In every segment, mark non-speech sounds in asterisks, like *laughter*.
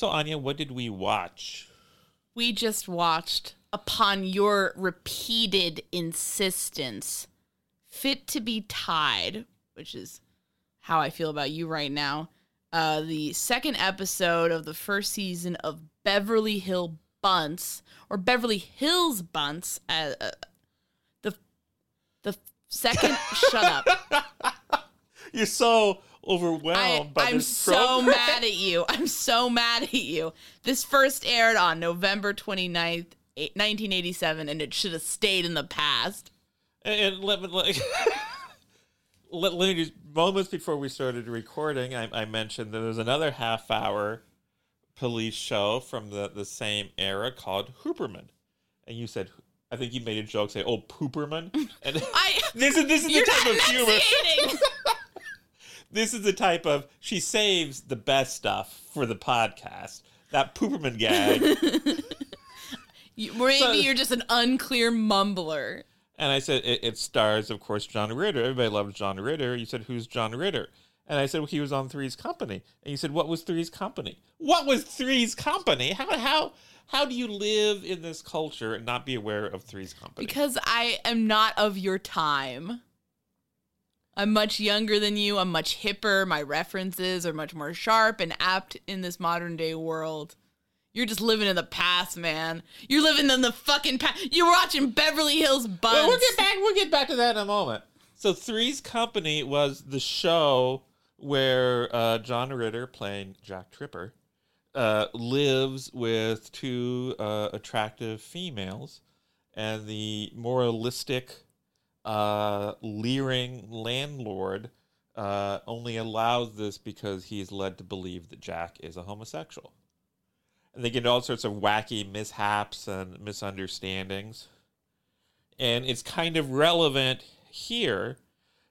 So, Áine, what did we watch? We just watched, upon your repeated insistence, Fit to be Tied, which is how I feel about you right now. Uh, the second episode of the first season of Beverly Hill Buntz, or Beverly Hills Buntz. Uh, uh, the the second. *laughs* shut up. You're so overwhelmed I, by I'm this so program. mad at *laughs* you. I'm so mad at you. This first aired on November 29th, eight- 1987, and it should have stayed in the past. And, and let me like, *laughs* let, let me just moments before we started recording, I, I mentioned that there's another half hour police show from the, the same era called Hooperman, and you said. I think you made a joke say, "Oh, Pooperman," *laughs* and I. this is this is the type of humor. This is the type of she saves the best stuff for the podcast. That Pooperman gag, *laughs* You- Maybe So- you're just an unclear mumbler. and I said it, it stars, of course, John Ritter. Everybody loves John Ritter. You said, "Who's John Ritter?" And I said, well, "He was on Three's Company." And you said, "What was Three's Company? What was Three's Company? How how how do you live in this culture and not be aware of Three's Company?" Because I am not of your time. I'm much younger than you. I'm much hipper. My references are much more sharp and apt in this modern day world. You're just living in the past, man. You're living in the fucking past. You're watching Beverly Hills Buns. Well, we'll get back. We'll get back to that in a moment. So Three's Company was the show where uh, John Ritter, playing Jack Tripper, uh, lives with two uh, attractive females, and the moralistic, uh, leering landlord uh, only allows this because he's led to believe that Jack is a homosexual. And they get all sorts of wacky mishaps and misunderstandings. And it's kind of relevant here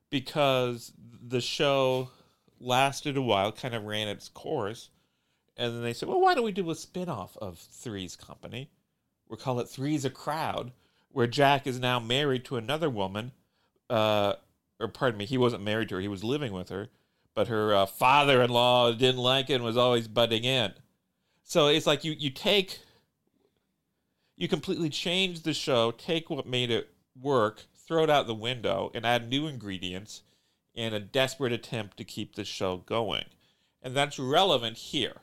because the show lasted a while, kind of ran its course. And then they said, well, why don't we do a spin off of Three's Company? We'll call it Three's a Crowd, where Jack is now married to another woman. Uh, or pardon me, he wasn't married to her, he was living with her. But her uh, father in law didn't like it and was always butting in. So it's like you, you take, you completely change the show, take what made it work, throw it out the window, and add new ingredients in a desperate attempt to keep the show going. And that's relevant here.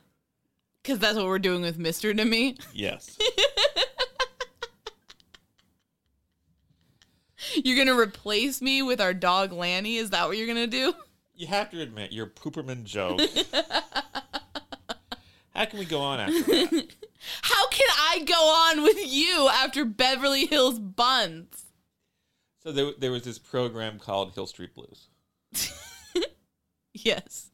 Because that's what we're doing with Mystery to Me. Yes. *laughs* You're going to replace me with our dog Lanny? Is that what you're going to do? you have to admit, your Pooperman joke. How can we go on after that? *laughs* How can I go on with you after Beverly Hills Buns? So there, there was this program called Hill Street Blues. *laughs* Yes.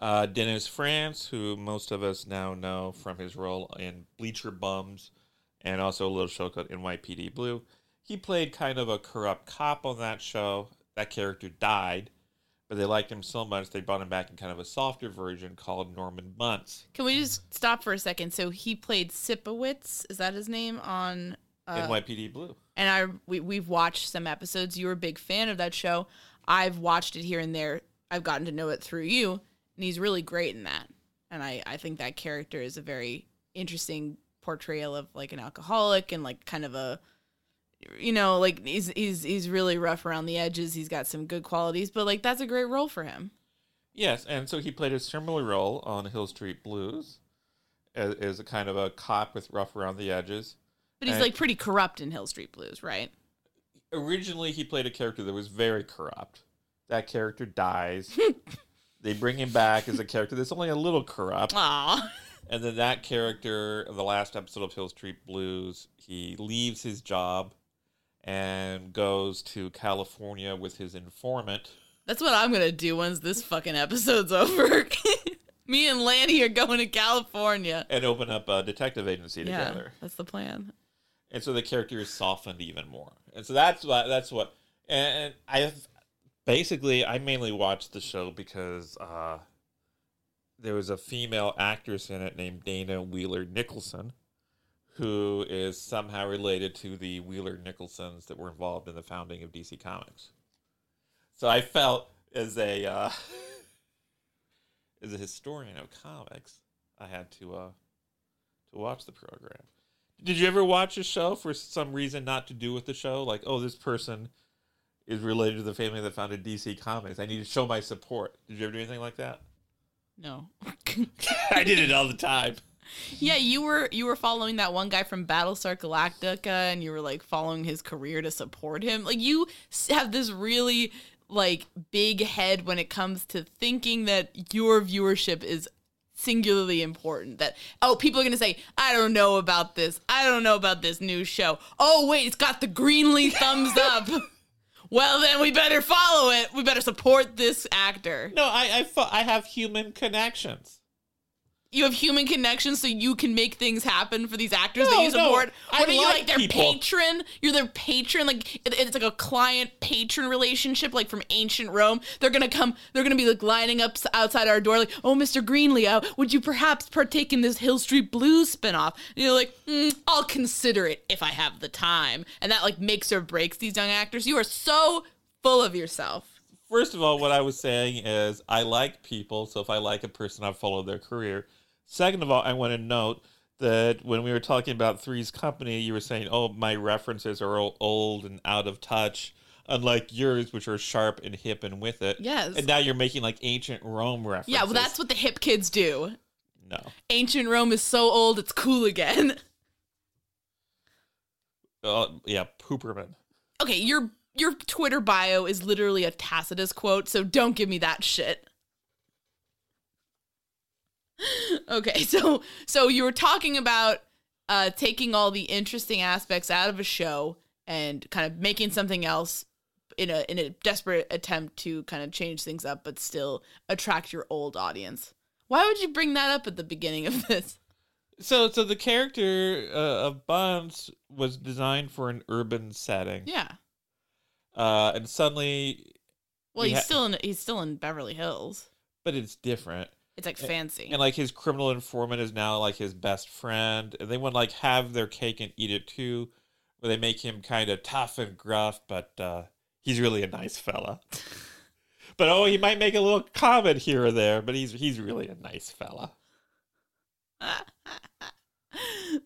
Uh, Dennis Franz, who most of us now know from his role in Bleacher Bums and also a little show called NYPD Blue, he played kind of a corrupt cop on that show. That character died, but they liked him so much they brought him back in kind of a softer version called Norman Buntz. Can we just stop for a second? So he played Sipowicz, is that his name on uh, NYPD Blue. and I we we've watched some episodes. You were a big fan of that show. I've watched it here and there. I've gotten to know it through you, and he's really great in that. And I I think that character is a very interesting portrayal of like an alcoholic and like kind of a you know like he's he's he's really rough around the edges. He's got some good qualities, but like that's a great role for him. Yes, and so he played a similar role on Hill Street Blues as, as a kind of a cop with rough around the edges. But he's And- like pretty corrupt in Hill Street Blues, right? originally he played a character that was very corrupt. That character dies. *laughs* they bring him back as a character that's only a little corrupt. Aw. And then that character, the last episode of Hill Street Blues, he leaves his job and goes to California with his informant. That's what I'm gonna do once this fucking episode's *laughs* over. Me and Lanny are going to California. And open up a detective agency Yeah, together. that's the plan. and so the character is softened even more. And so that's what that's what. And I basically I mainly watched the show because uh, there was a female actress in it named Dana Wheeler Nicholson, who is somehow related to the Wheeler Nicholsons that were involved in the founding of DC Comics. So I felt as a uh, *laughs* as a historian of comics, I had to uh, to watch the program. Did you ever watch a show for some reason not to do with the show? Like, oh, this person is related to the family that founded DC Comics. I need to show my support. Did you ever do anything like that? No. *laughs* I did it all the time. Yeah, you were you were following that one guy from Battlestar Galactica, and you were like following his career to support him. Like you have this really like big head when it comes to thinking that your viewership is singularly important that oh people are gonna say i don't know about this. I don't know about this new show. Oh wait it's got the Greenlee thumbs *laughs* up. Well then we better follow it. We better support this actor. No, I I, fo- I have human connections. You have human connections so you can make things happen for these actors that No, you no, support. I what are you like like their people. patron? You're their patron. Like it- it's like a client patron relationship, like from ancient Rome. They're gonna come. They're gonna be like lining up outside our door, like, "Oh, Mr. Greenlee, uh, would you perhaps partake in this Hill Street Blues spinoff?" And you're like, mm, "I'll consider it if I have the time." And that like makes or breaks these young actors. You are so full of yourself. First of all, what I was saying is I like people, so if I like a person, I follow their career. Second of all, I want to note that when we were talking about Three's Company, you were saying, "Oh, my references are all old and out of touch." Unlike yours, which are sharp and hip and with it. Yes. And now you're making like ancient Rome references. Yeah, well, that's what the hip kids do. No. Ancient Rome is so old, it's cool again. *laughs* Uh, yeah, Pooperman. okay, your your Twitter bio is literally a Tacitus quote, so don't give me that shit. *laughs* Okay, so so you were talking about uh, taking all the interesting aspects out of a show and kind of making something else in a in a desperate attempt to kind of change things up, but still attract your old audience. Why would you bring that up at the beginning of this? So, so the character uh, of Buntz was designed for an urban setting. Yeah. Uh, and suddenly, Well, he's ha- still in he's still in Beverly Hills. but it's different. It's like fancy. And like his criminal informant is now like his best friend, and they want to like have their cake and eat it too, where they make him kind of tough and gruff, but uh, he's really a nice fella. *laughs* but oh, he might make a little comment here or there, but he's he's really a nice fella. *laughs*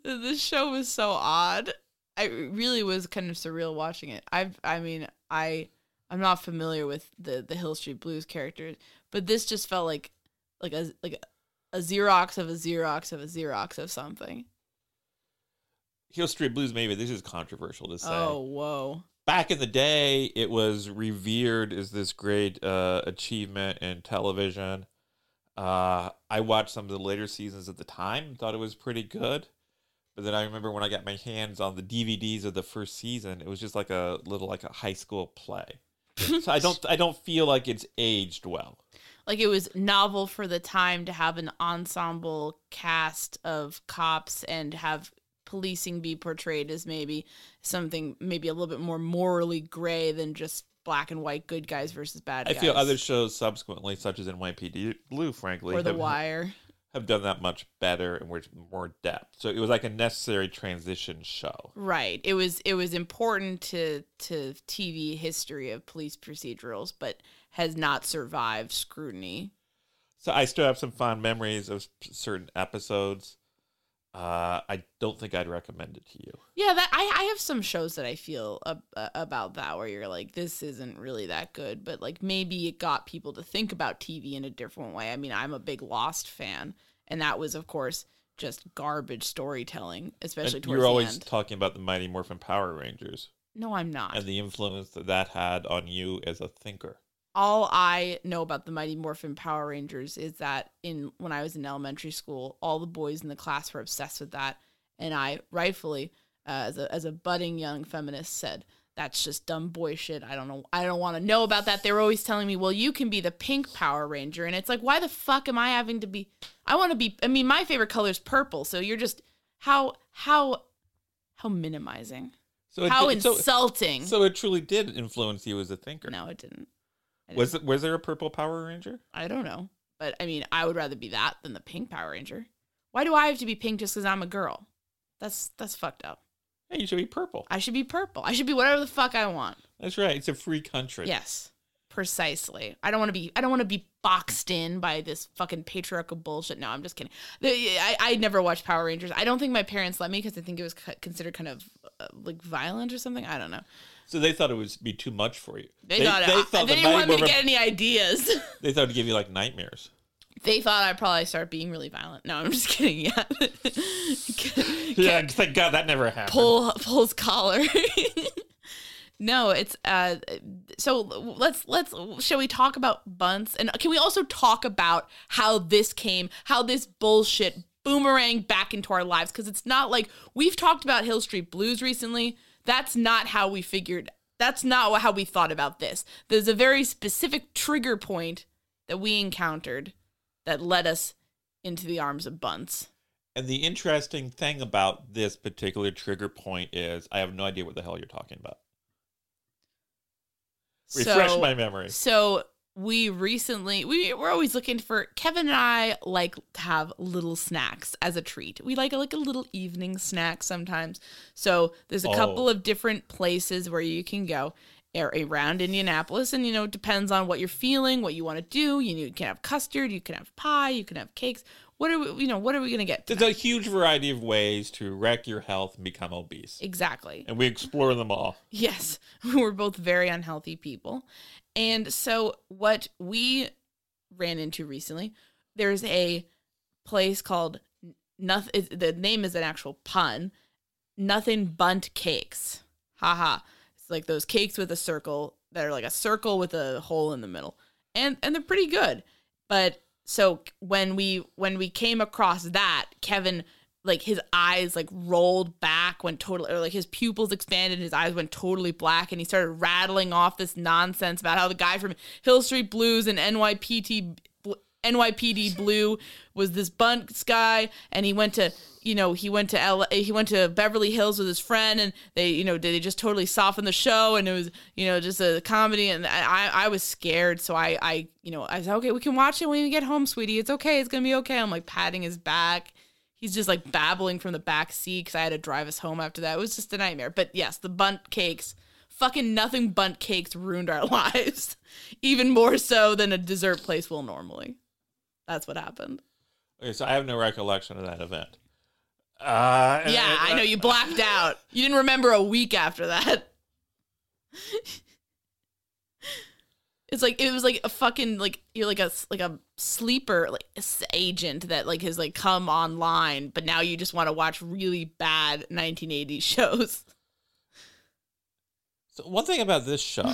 this show was so odd. I really was kind of surreal watching it. I've I mean, I I'm not familiar with the the Hill Street Blues characters, but this just felt like like a like a Xerox of a Xerox of a Xerox of something. Hill Street Blues, maybe this is controversial to say. Oh, whoa. back in the day, it was revered as this great uh, achievement in television. Uh, I watched some of the later seasons at the time, thought it was pretty good. But then I remember when I got my hands on the DVDs of the first season, it was just like a little like a high school play. so I don't I don't feel like it's aged well. Like it was novel for the time to have an ensemble cast of cops and have policing be portrayed as maybe something maybe a little bit more morally gray than just black and white good guys versus bad I guys. feel other shows subsequently, such as NYPD Blue, frankly, or the have, wire. Have done that much better and with more depth. So it was like a necessary transition show. Right. It was it was important to to TV history of police procedurals, but has not survived scrutiny. So I still have some fond memories of certain episodes. Uh, I don't think I'd recommend it to you. Yeah, that I, I have some shows that I feel ab- uh, about that where you're like, this isn't really that good, but like maybe it got people to think about TV in a different way. I mean, I'm a big Lost fan, and that was, of course, just garbage storytelling, especially And towards you're the always end. talking about the Mighty Morphin Power Rangers no, I'm not. and the influence that that had on you as a thinker. All I know about the Mighty Morphin Power Rangers is that in when I was in elementary school, all the boys in the class were obsessed with that, and I rightfully, uh, as a as a budding young feminist, said that's just dumb boy shit. I don't know. I don't want to know about that. They were always telling me, well, you can be the pink Power Ranger, and it's like, why the fuck am I having to be? I want to be. I mean, my favorite color is purple, so you're just how how how minimizing, So how did- so- insulting. So, it truly did influence you as a thinker. no, it didn't. Was it, was there a purple Power Ranger? I don't know. But I mean, I would rather be that than the pink Power Ranger. Why do I have to be pink just because I'm a girl? That's that's fucked up. Hey, you should be purple. I should be purple. I should be whatever the fuck I want. That's right. It's a free country. Yes. Precisely. I don't want to be I don't want to be boxed in by this fucking patriarchal bullshit. No, I'm just kidding. I I never watched Power Rangers. I don't think my parents let me because I think it was considered kind of uh, like violent or something. I don't know. So they thought it would be too much for you. They, thought they, they the didn't want me to get any ideas. *laughs* They thought it'd give you like nightmares. they thought I'd probably start being really violent. No, I'm just *laughs* kidding. Yeah. *laughs* Yeah, thank God that never happened. pull pulls collar. No, it's uh so let's let's shall we talk about Buntz and can we also talk about how this came, how this bullshit boomerang back into our lives cuz it's not like we've talked about Hill Street Blues recently. That's not how we figured that's not how we thought about this. There's a very specific trigger point that we encountered that led us into the arms of Buntz. And the interesting thing about this particular trigger point is I have no idea what the hell you're talking about. Refresh So- my memory. So we recently we we're always looking for Kevin and I like to have little snacks as a treat. We like like a little evening snack sometimes. So there's a Oh. couple of different places where you can go around Indianapolis and you know it depends on what you're feeling, what you want to do. You, know, you can have custard, you can have pie, you can have cakes. What are we you know, what are we going to get? There's a huge variety of ways to wreck your health and become obese. Exactly. And we explore them all. Yes, *laughs* we're both very unhealthy people. And so, what we ran into recently, there's a place called Nothing. The name is an actual pun. Nothing Bundt Cakes. Haha. It's like those cakes with a circle that are like a circle with a hole in the middle, and and they're pretty good. But so when we when we came across that, Kevin like his eyes like rolled back went totally or like his pupils expanded his eyes went totally black and he started rattling off this nonsense about how the guy from hill street blues and nypt NYPD Blue was this Buntz guy, and he went to you know he went to L he went to Beverly Hills with his friend, and they you know they just totally softened the show, and it was you know just a comedy, and I I was scared, so I I you know I said okay we can watch it when you get home, sweetie, it's okay, it's gonna be okay. I'm like patting his back. He's just like babbling from the back seat because I had to drive us home after that. It was just a nightmare. But yes, the bundt cakes fucking nothing bundt cakes ruined our *laughs* lives even more so than a dessert place will normally that's what happened. Okay, so I have no recollection of that event. Uh, Yeah, and- I know you blacked out. You didn't remember a week after that. *laughs* It's like it was like a fucking like you're like a like a sleeper like agent that like has like come online, but now you just want to watch really bad 1980s *laughs* shows. So one thing about this show,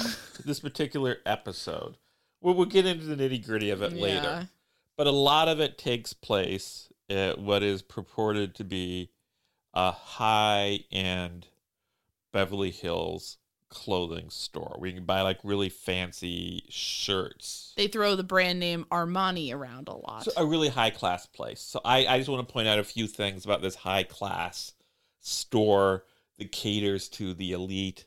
this particular episode, we'll, we'll get into the nitty gritty of it Yeah. later, but a lot of it takes place at what is purported to be a high end Beverly Hills clothing store where you can buy like really fancy shirts. They throw the brand name Armani around a lot. So a really high class place. So I, I just want to point out a few things about this high class store that caters to the elite,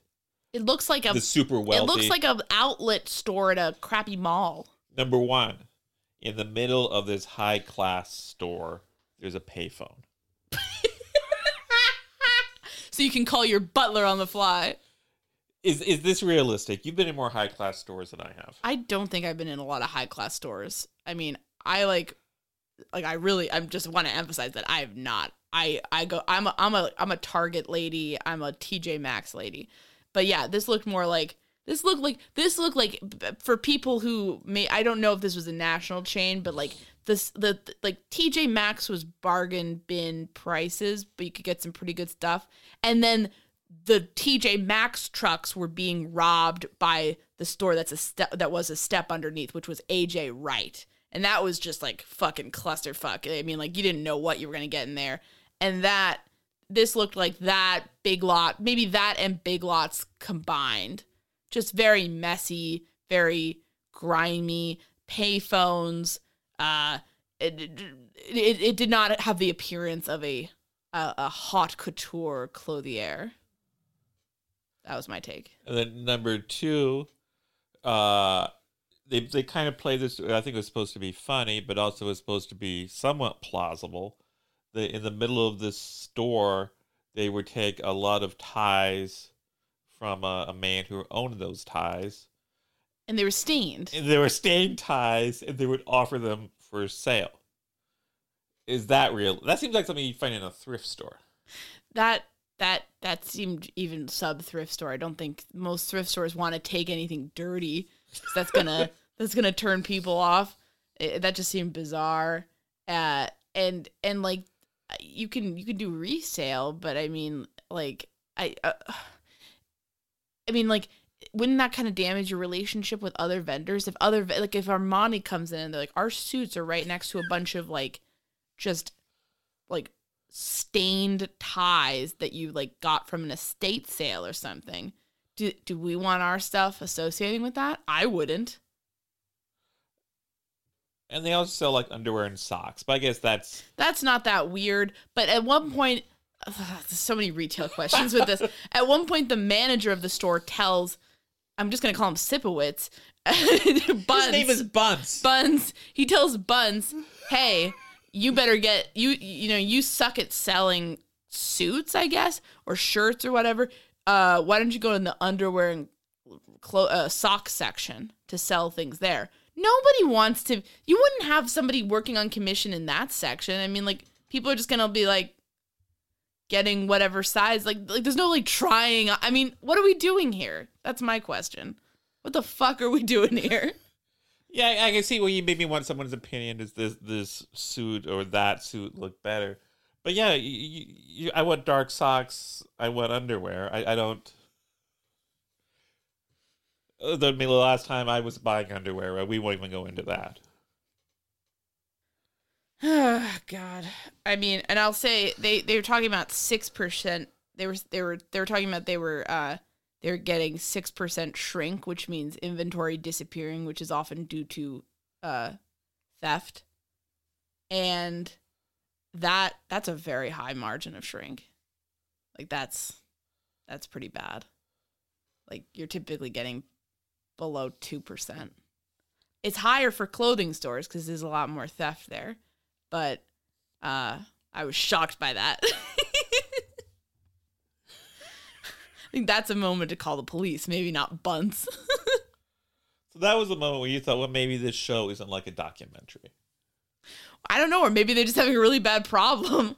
It looks like a the super wealthy. it looks like an outlet store at a crappy mall. Number one, in the middle of this high class store, there's a payphone. *laughs* So you can call your butler on the fly. Is is this realistic? You've been in more high class stores than I have. I don't think I've been in a lot of high class stores. I mean, I like like I really I just want to emphasize that I have not. I I go I'm a I'm a I'm a Target lady. I'm a TJ Maxx lady. But yeah, this looked more like this looked like this looked like for people who may I don't know if this was a national chain, but like this the like TJ Maxx was bargain bin prices, but you could get some pretty good stuff. And then the TJ Maxx trucks were being robbed by the store that's a step that was a step underneath, which was AJ Wright. And that was just like fucking clusterfuck. I mean, like you didn't know what you were gonna get in there. And that this looked like that big lot, maybe that and big lots combined. Just very messy, very grimy, payphones. Uh it, it, it did not have the appearance of a a, a haute couture clothier. That was my take. And then number two, uh, they they kind of play this. I think it was supposed to be funny, but also was supposed to be somewhat plausible. That in the middle of this store, they would take a lot of ties from a, a man who owned those ties. And they were stained. And they were stained ties, and they would offer them for sale. Is that real? That seems like something you'd find in a thrift store. That that that seemed even sub thrift store. I don't think most thrift stores want to take anything dirty. That's gonna *laughs* that's gonna turn people off. It- that just seemed bizarre. Uh, and and like you can you can do resale, but I mean like I uh, I mean like wouldn't that kind of damage your relationship with other vendors if other like if Armani comes in and they're like our suits are right next to a bunch of like just like stained ties that you like got from an estate sale or something. Do do we want our stuff associating with that? I wouldn't. And they also sell like underwear and socks. But I guess that's That's not that weird. But at one point, ugh, there's so many retail questions with this. *laughs* At one point, the manager of the store tells, I'm just gonna call him Sipowicz, Buns. *laughs* His name is Buns. Buns. He tells Buns, "Hey, you better get you. You know, you suck at selling suits, I guess, or shirts or whatever. Uh, why don't you go in the underwear and clo- uh, sock section to sell things there? Nobody wants to. You wouldn't have somebody working on commission in that section. I mean, like people are just gonna be like." Getting whatever size like like there's no like trying i mean what are we doing here that's my question what the fuck are we doing here *laughs* Yeah, I can see where you maybe want someone's opinion. Does this this suit or that suit look better? But yeah, you, you, I want dark socks. I want underwear. I, I don't. Uh, the last time I was buying underwear, uh, we won't even go into that. *sighs* God. I mean, and I'll say they they were talking about six percent. They were they were they were talking about they were uh they were getting six percent shrink, which means inventory disappearing, which is often due to uh theft, and that that's a very high margin of shrink. Like that's that's pretty bad. Like you're typically getting below two percent. It's higher for clothing stores because there's a lot more theft there but uh, I was shocked by that. *laughs* I think that's a moment to call the police, maybe not Buntz. *laughs* So that was the moment where you thought, well, maybe this show isn't like a documentary. I don't know, or maybe they're just having a really bad problem.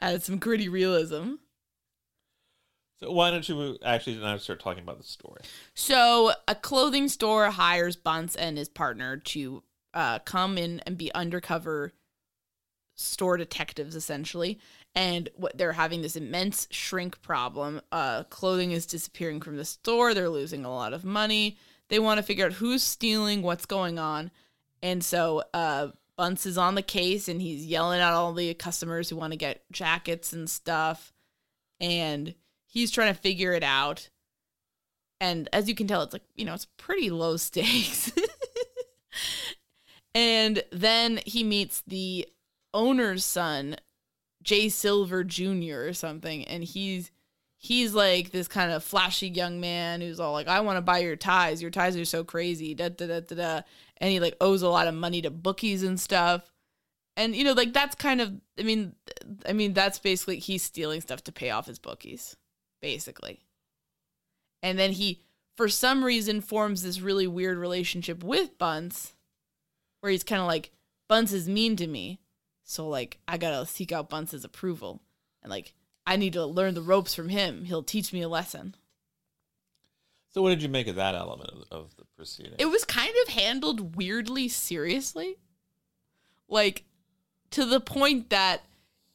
Added some gritty realism. So why don't you actually now start talking about the story? So, a clothing store hires Buntz and his partner to uh, come in and be undercover store detectives essentially. And what they're having this immense shrink problem. Uh clothing is disappearing from the store. They're losing a lot of money. They want to figure out who's stealing what's going on. And so uh Buntz is on the case and he's yelling at all the customers who want to get jackets and stuff. And he's trying to figure it out. And as you can tell it's like you know it's pretty low stakes *laughs* And then he meets the owner's son, Jay Silver Jr. or something, and he's he's like this kind of flashy young man who's all like, I want to buy your ties. Your ties are so crazy. Da da da da da. And he like owes a lot of money to bookies and stuff. And you know, like that's kind of I mean I mean that's basically he's stealing stuff to pay off his bookies, basically. And then he for some reason forms this really weird relationship with Buntz where he's kind of like Buntz is mean to me, so like I gotta seek out Buntz's approval, and like I need to learn the ropes from him. He'll teach me a lesson. So what did you make of that element of, of the proceeding? It was kind of handled weirdly seriously, like to the point that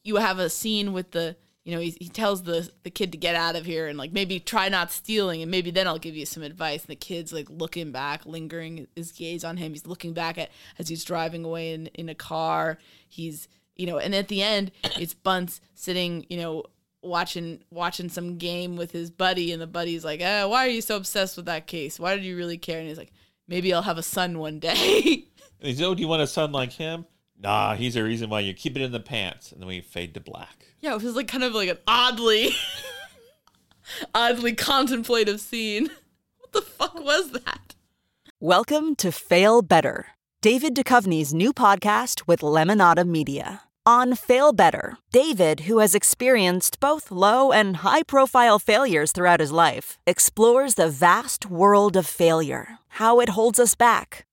you have a scene with the you know, he, he tells the the kid to get out of here and like maybe try not stealing and maybe then I'll give you some advice. And the kid's like looking back, lingering his gaze on him. He's looking back at as he's driving away in, in a car. He's you know, and at the end it's Buntz sitting, you know, watching watching some game with his buddy and the buddy's like, eh, why are you so obsessed with that case? Why did you really care? And he's like, Maybe I'll have a son one day. and *laughs* he's, oh, do you want a son like him? Nah, he's the reason why you keep it in the pants. And then we fade to black. Yeah, it was like kind of like an oddly, *laughs* oddly contemplative scene. What the fuck was that? Welcome to Fail Better, David Duchovny's new podcast with Lemonada Media. On Fail Better, David, who has experienced both low and high profile failures throughout his life, explores the vast world of failure, how it holds us back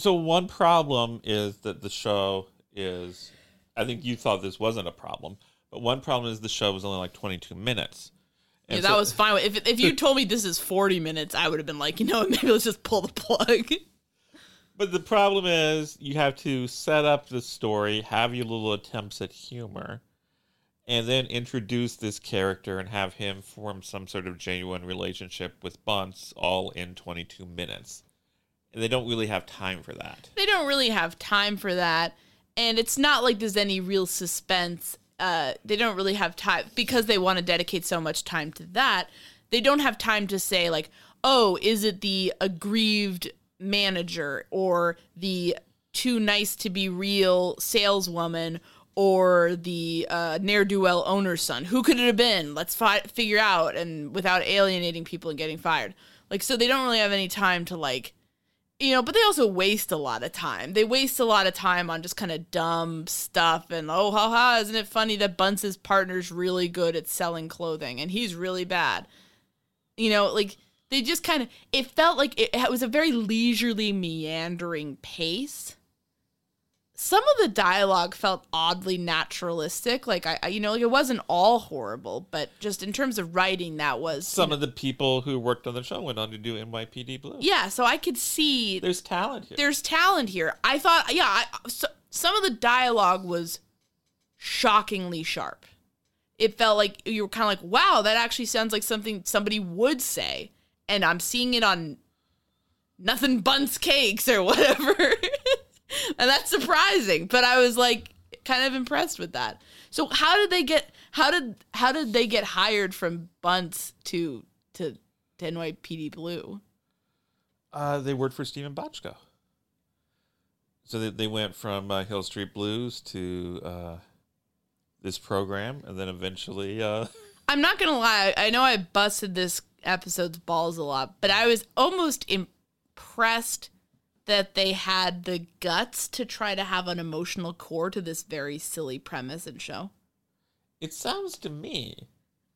So one problem is that the show is I think you thought this wasn't a problem, but one problem is the show was only like 22 minutes. Yeah, that so- was fine. If if you told me this is forty minutes, I would have been like, you know, what, *laughs* maybe let's just pull the plug. But the problem is you have to set up the story, have your little attempts at humor, and then introduce this character and have him form some sort of genuine relationship with Buntz all in 22 minutes. They don't really have time for that. They don't really have time for that. And it's not like there's any real suspense. Uh, they don't really have time because they want to dedicate so much time to that. They don't have time to say, like, oh, is it the aggrieved manager or the too nice to be real saleswoman or the uh, ne'er do well owner's son? Who could it have been? Let's fi- figure out and without alienating people and getting fired. Like, so they don't really have any time to, like, you know, but they also waste a lot of time. They waste a lot of time on just kind of dumb stuff and oh, haha, isn't it funny that Buntz's partner's really good at selling clothing and he's really bad? You know, like they just kind of it felt like it, it was a very leisurely meandering pace some of the dialogue felt oddly naturalistic like I, I, you know like it wasn't all horrible but just in terms of writing that was Some of the people who worked on the show went on to do NYPD Blue. yeah so i could see There's talent here. there's talent here i thought yeah I, so, some of the dialogue was shockingly sharp it felt like you were kind of like wow that actually sounds like something somebody would say and i'm seeing it on nothing bunts cakes or *laughs* whatever and that's surprising but i was like kind of impressed with that so how did they get how did how did they get hired from Buntz to to, to nypd blue Uh, they worked for Steven Bochco. So they, they went from uh, Hill Street Blues to uh, this program, and then eventually, uh, *laughs* I'm not gonna lie. I know I busted this episode's balls a lot, but I was almost impressed that they had the guts to try to have an emotional core to this very silly premise and show. it sounds to me,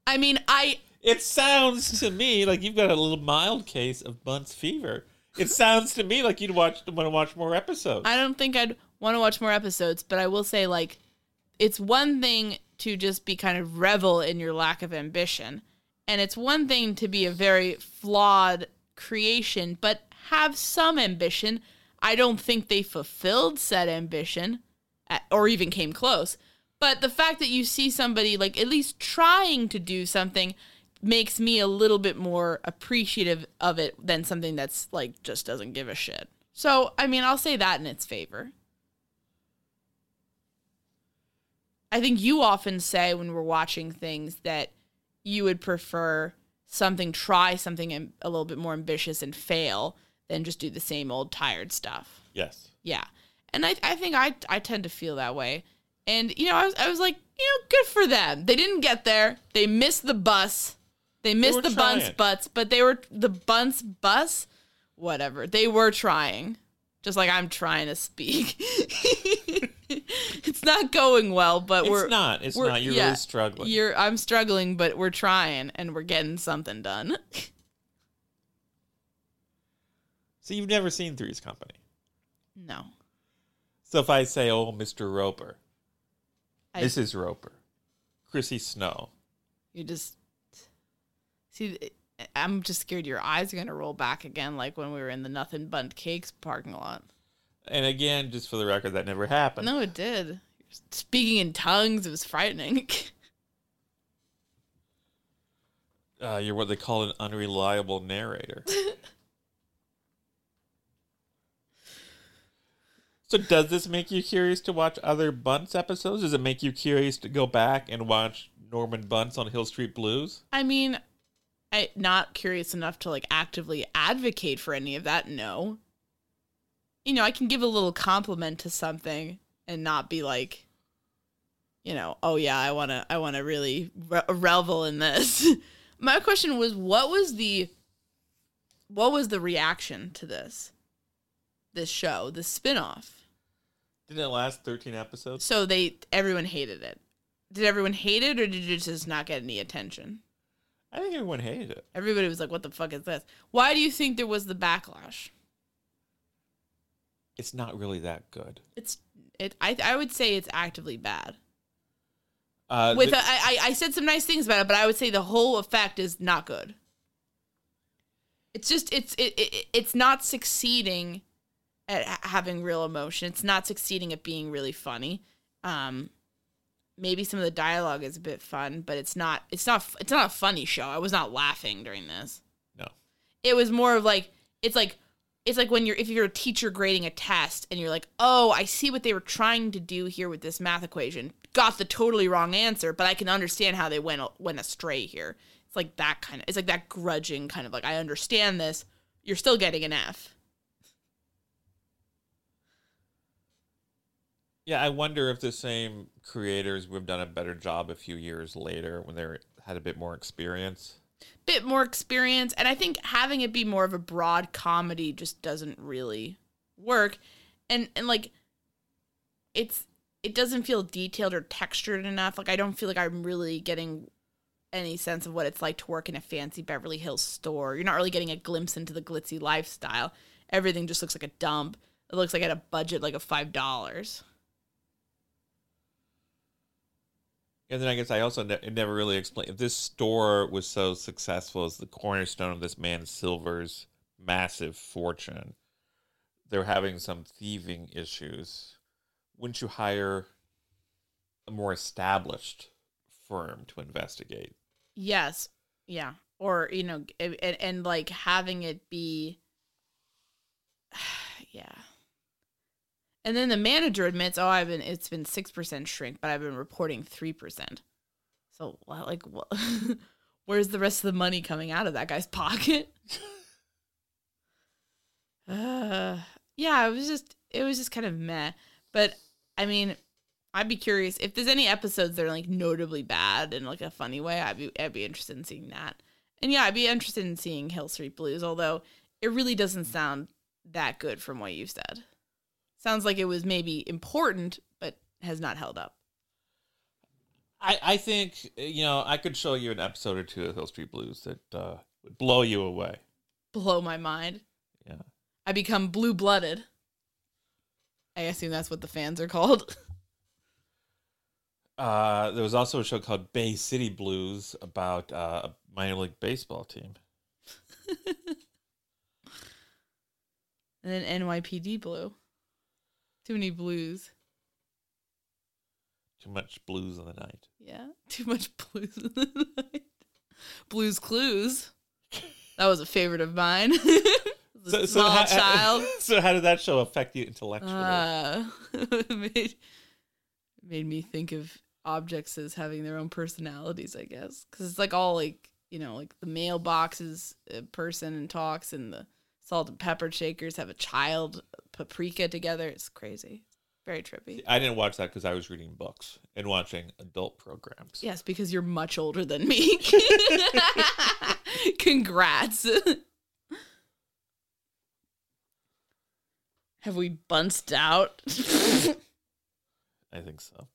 I mean, I it sounds to me like you've got a little mild case of Buntz fever. It sounds to me like you'd watch want to watch more episodes. I don't think I'd want to watch more episodes, but I will say like it's one thing to just be kind of revel in your lack of ambition, and it's one thing to be a very flawed creation, but have some ambition. I don't think they fulfilled said ambition or even came close. But the fact that you see somebody like at least trying to do something makes me a little bit more appreciative of it than something that's like just doesn't give a shit. So, I mean, I'll say that in its favor. I think you often say when we're watching things that you would prefer something, try something a little bit more ambitious and fail than just do the same old tired stuff. yes. Yeah. And I, I think I, I tend to feel that way. And, you know, I was, I was like, you know, good for them. They didn't get there. They missed the bus. They missed were the Buntz trying. butts, but they were the Buntz bus, whatever. They were trying. Just like I'm trying to speak. *laughs* it's not going well, but It's we're not. It's we're- not. You're yeah, really struggling. You're I'm struggling, but we're trying and we're getting something done. *laughs* So you've never seen Three's Company. no. So if I say, "Oh, Mr. Roper," I- Mrs. Roper, Chrissy Snow, You just see. I'm just scared your eyes are gonna roll back again, like when we were in the Nothing Bundt Cakes parking lot. and again, just for the record, that never happened. No, it did. Speaking in tongues, it was frightening. *laughs* Uh, you're what they call an unreliable narrator. *laughs* so, does this make you curious to watch other Buntz episodes? Does it make you curious to go back and watch Norman Buntz on Hill Street Blues? I mean, I not curious enough to like actively advocate for any of that. No. You know, I can give a little compliment to something and not be like, you know, oh yeah, I want to I want to really re- revel in this. *laughs* My question was what was the what was the reaction to this? This show, the spin-off. Didn't it last 13 episodes? So they everyone hated it. Did everyone hate it or did it just not get any attention? I think everyone hated it. Everybody was like, "What the fuck is this?" Why do you think there was the backlash? It's not really that good. It's it. I I would say it's actively bad. Uh, With the- I I I said some nice things about it, but I would say the whole effect is not good. It's just it's it, it it's not succeeding at having real emotion. It's not succeeding at being really funny. Um, maybe some of the dialogue is a bit fun, but it's not. It's not. It's not a funny show. I was not laughing during this. No. It was more of like it's like it's like when you're if you're a teacher grading a test and you're like, oh, I see what they were trying to do here with this math equation. Got the totally wrong answer, but I can understand how they went went astray here. It's like that kind of. It's like that grudging kind of like I understand this. You're still getting an F. Yeah, I wonder if the same creators would have done a better job a few years later when they had a bit more experience. bit more experience and i think having it be more of a broad comedy just doesn't really work. And and like it's it doesn't feel detailed or textured enough. Like i don't feel like i'm really getting any sense of what it's like to work in a fancy beverly hills store. You're not really getting a glimpse into the glitzy lifestyle. Everything just looks like a dump. It looks like at a budget like of five dollars And then I guess I also ne- never really explained if this store was so successful as the cornerstone of this man Silver's massive fortune. They're having some thieving issues. Wouldn't you hire a more established firm to investigate? Yes. Yeah. Or, you know, and, and like having it be, *sighs* yeah. And then the manager admits, oh, I've been, it's been 6% shrink, but I've been reporting 3%. So, like, *laughs* where's the rest of the money coming out of that guy's pocket? uh, *laughs* *sighs* yeah, it was just, it was just kind of meh. But I mean, I'd be curious if there's any episodes that are like notably bad in like a funny way. I'd be I'd be interested in seeing that. And yeah, I'd be interested in seeing Hill Street Blues, although it really doesn't sound that good from what you've said. Sounds like it was maybe important, but has not held up. I, I think you know I could show you an episode or two of Hill Street Blues that uh, would blow you away. Blow my mind. Yeah. I become blue blooded. I assume that's what the fans are called. *laughs* Uh, there was also a show called Bay City Blues about uh, a minor league baseball team. *laughs* and then NYPD Blue. Too many blues. Too much blues in the night. Yeah, *laughs* too much blues in the night. Blues Clues. *laughs* That was a favorite of mine. *laughs* A small how, child. So how did that show affect you intellectually? Uh, made, made me think of objects as having their own personalities, I guess. Because it's like all like, you know, like the mailbox is a person and talks, and the salt and pepper shakers have a child, paprika together. It's crazy. Very trippy. I didn't watch that because I was reading books and watching adult programs. Yes, because you're much older than me. *laughs* Congrats. Have we bunced out? *laughs* I think so.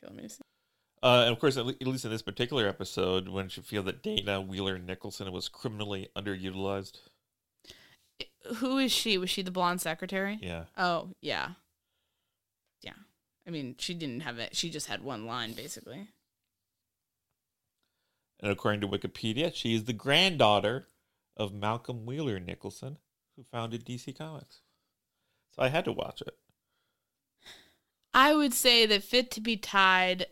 Feel me? Uh, and of course, at, at least in this particular episode, when you feel that Dana Wheeler Nicholson was criminally underutilized. Who is she? Was she the blonde secretary? Yeah. Oh, yeah. Yeah. I mean, she didn't have it. She just had one line, basically. And according to Wikipedia, she is the granddaughter of Malcolm Wheeler Nicholson, who founded DC Comics. So I had to watch it. I would say that Fit to be Tied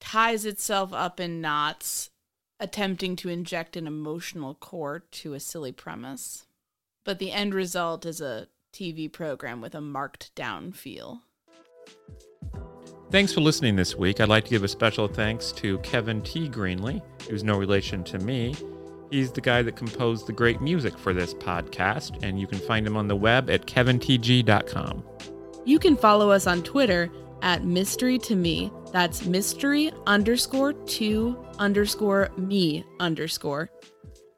ties itself up in knots, attempting to inject an emotional core to a silly premise. But the end result is a TV program with a marked down feel. Thanks for listening this week. I'd like to give a special thanks to Kevin T. Greenlee, who's no relation to me. He's the guy that composed the great music for this podcast, and you can find him on the web at kevintg.com. You can follow us on Twitter at mystery to me. That's mystery underscore to underscore me underscore.